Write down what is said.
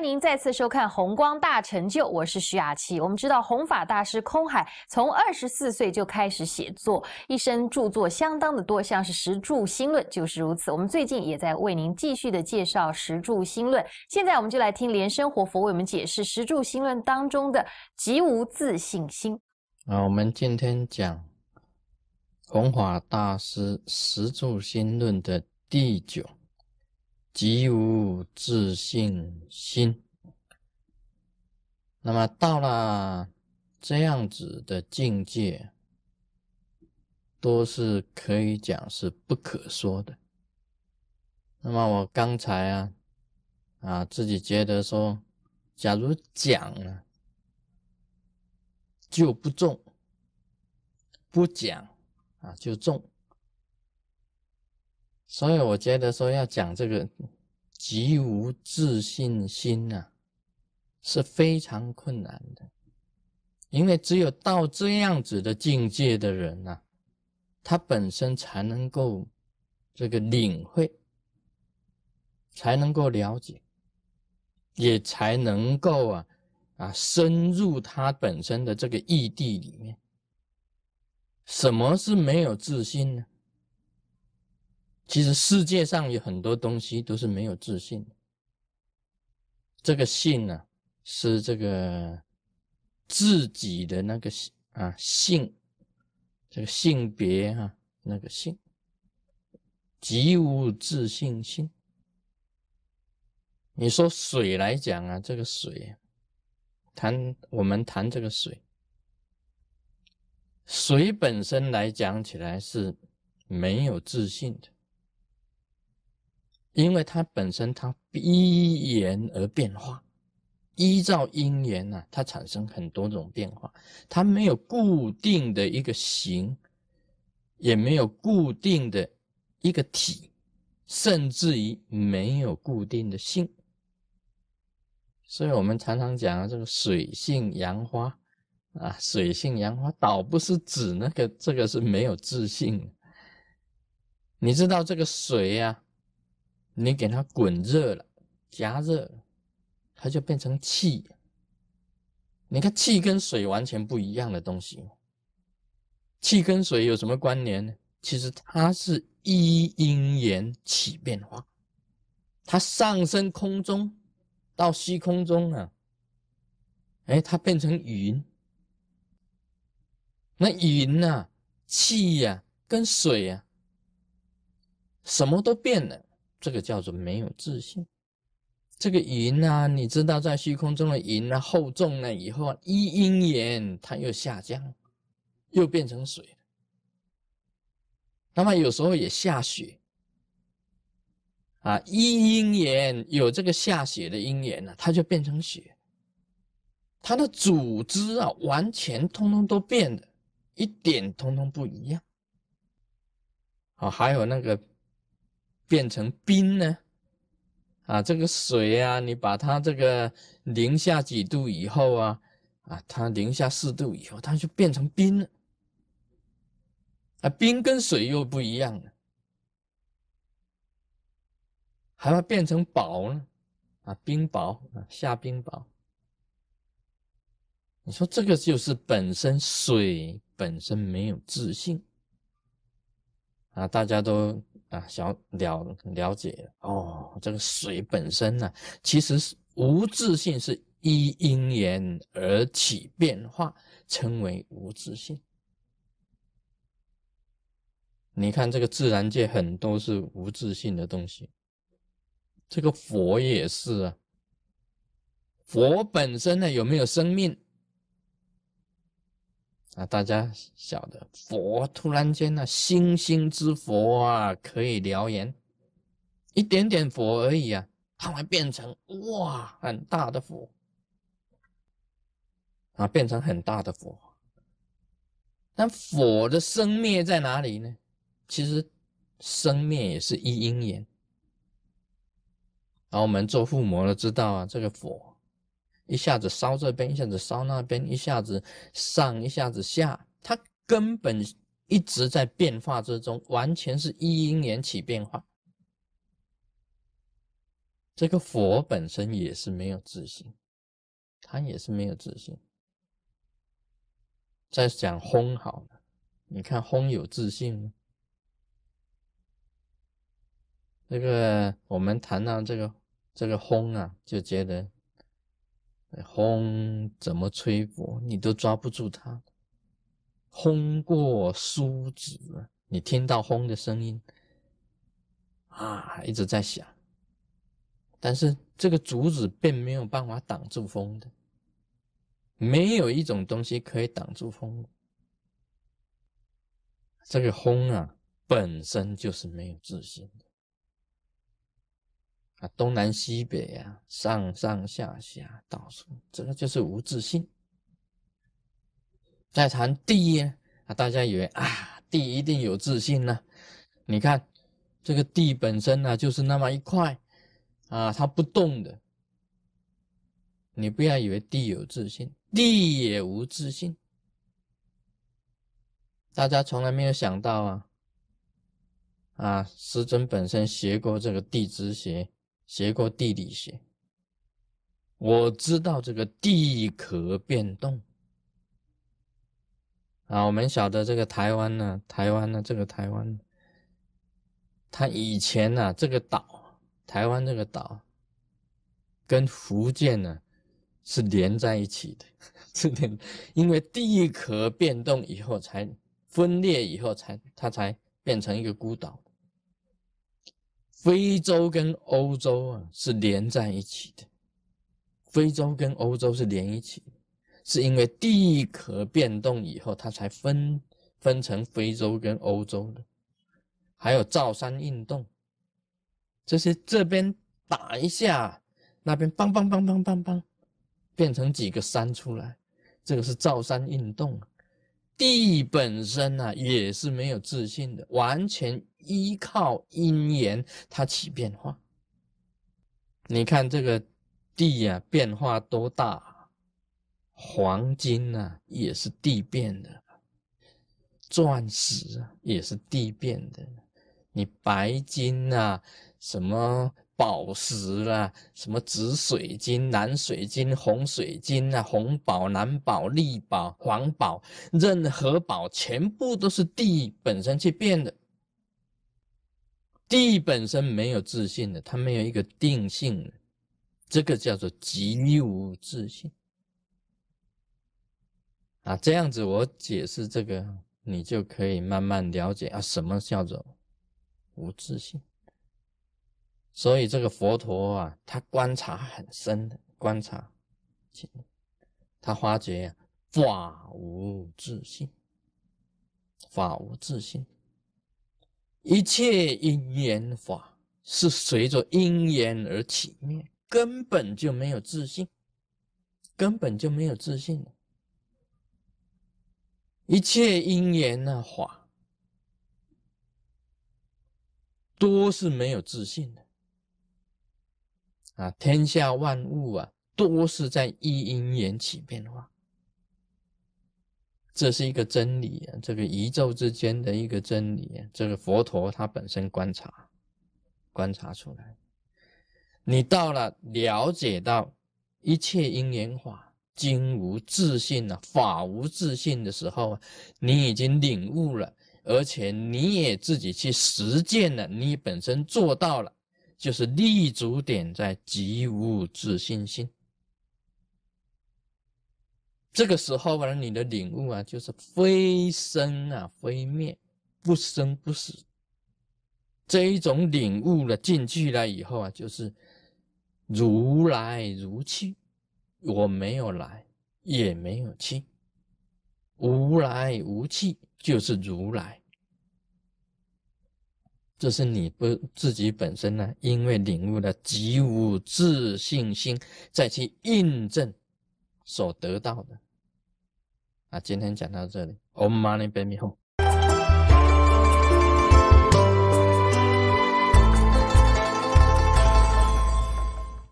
迎您再次收看《红光大成就》，我是徐雅琪。我们知道弘法大师空海从二十四岁就开始写作，一生著作相当的多，像是《十住心论》就是如此。我们最近也在为您继续的介绍《十住心论》，现在我们就来听莲生活佛为我们解释《十住心论》当中的“极无自信心”。啊，我们今天讲弘法大师《十住心论》的第九。极无自信心，那么到了这样子的境界，都是可以讲是不可说的。那么我刚才啊啊自己觉得说，假如讲了就不中，不讲啊就中。所以我觉得说要讲这个极无自信心呐，是非常困难的，因为只有到这样子的境界的人呐，他本身才能够这个领会，才能够了解，也才能够啊啊深入他本身的这个异地里面。什么是没有自信呢？其实世界上有很多东西都是没有自信。这个性呢，是这个自己的那个啊性，这个性别哈那个性，极无自信心。你说水来讲啊，这个水，谈我们谈这个水，水本身来讲起来是没有自信的。因为它本身它依缘而变化，依照因缘呐，它产生很多种变化。它没有固定的一个形，也没有固定的一个体，甚至于没有固定的性。所以我们常常讲这个水性杨花啊，水性杨花倒不是指那个这个是没有自信。你知道这个水呀？你给它滚热了，加热，它就变成气。你看，气跟水完全不一样的东西。气跟水有什么关联呢？其实它是一因缘起变化。它上升空中到虚空中啊，哎，它变成云。那云呐，气呀，跟水呀，什么都变了。这个叫做没有自信。这个云啊，你知道，在虚空中的云啊，厚重了以后，一阴缘它又下降，又变成水那么有时候也下雪啊，一阴缘有这个下雪的阴缘呢，它就变成雪。它的组织啊，完全通通都变了，一点通通不一样。啊，还有那个。变成冰呢？啊，这个水啊，你把它这个零下几度以后啊，啊，它零下四度以后，它就变成冰了。啊，冰跟水又不一样了，还要变成雹呢？啊，冰雹啊，下冰雹。你说这个就是本身水本身没有自信啊，大家都。啊，小了了解哦，这个水本身呢，其实是无自性，是依因缘而起变化，称为无自性。你看这个自然界很多是无自性的东西，这个佛也是啊，佛本身呢有没有生命？啊，大家晓得，佛突然间呢，星星之佛啊，可以燎原，一点点佛而已啊，它会变成哇很大的佛，啊，变成很大的佛。那佛的生灭在哪里呢？其实生灭也是一因缘。然后我们做父母的知道啊，这个佛。一下子烧这边，一下子烧那边，一下子上，一下子下，它根本一直在变化之中，完全是一因缘起变化。这个佛本身也是没有自信，他也是没有自信。再讲轰好了，你看轰有自信吗？这个我们谈到这个这个轰啊，就觉得轰怎么吹拂你都抓不住它。轰过梳子，你听到轰的声音啊，一直在响，但是这个竹子并没有办法挡住风的。没有一种东西可以挡住风。这个风啊，本身就是没有自信的啊，东南西北啊，上上下下，到处这个就是无自信。再谈地啊，大家以为啊，地一定有自信呢？你看这个地本身呢，就是那么一块啊，它不动的。你不要以为地有自信。地也无自信，大家从来没有想到啊！啊，师尊本身学过这个地质学，学过地理学，我知道这个地壳变动啊。我们晓得这个台湾呢，台湾呢，这个台湾，它以前呢，这个岛，台湾这个岛，跟福建呢。是连在一起的，是连，因为地壳变动以后才分裂，以后才它才变成一个孤岛。非洲跟欧洲啊是连在一起的，非洲跟欧洲是连一起，是因为地壳变动以后它才分分成非洲跟欧洲的。还有造山运动，这些这边打一下，那边梆梆梆梆梆梆。变成几个山出来，这个是造山运动。地本身呢也是没有自信的，完全依靠因缘它起变化。你看这个地呀，变化多大？黄金啊也是地变的，钻石啊也是地变的，你白金啊什么？宝石啦，什么紫水晶、蓝水晶、红水晶啊，红宝、蓝宝、绿宝、黄宝，任何宝全部都是地本身去变的。地本身没有自信的，它没有一个定性的，这个叫做极无自信。啊，这样子我解释这个，你就可以慢慢了解啊，什么叫做无自信。所以这个佛陀啊，他观察很深的观察，他发觉法无自信，法无自信，一切因缘法是随着因缘而起灭，根本就没有自信，根本就没有自信一切因缘的法都是没有自信的。啊，天下万物啊，都是在一因缘起变化，这是一个真理啊，这个宇宙之间的一个真理啊，这个佛陀他本身观察，观察出来，你到了了解到一切因缘法经无自信啊，法无自信的时候啊，你已经领悟了，而且你也自己去实践了，你本身做到了。就是立足点在极无自信心，这个时候呢，你的领悟啊，就是非生啊非灭，不生不死。这一种领悟了进去了以后啊，就是如来如去，我没有来，也没有去，无来无去，就是如来。这是你不自己本身呢，因为领悟了极无自信心，再去印证所得到的。啊，今天讲到这里，Om Mani Padme Hum。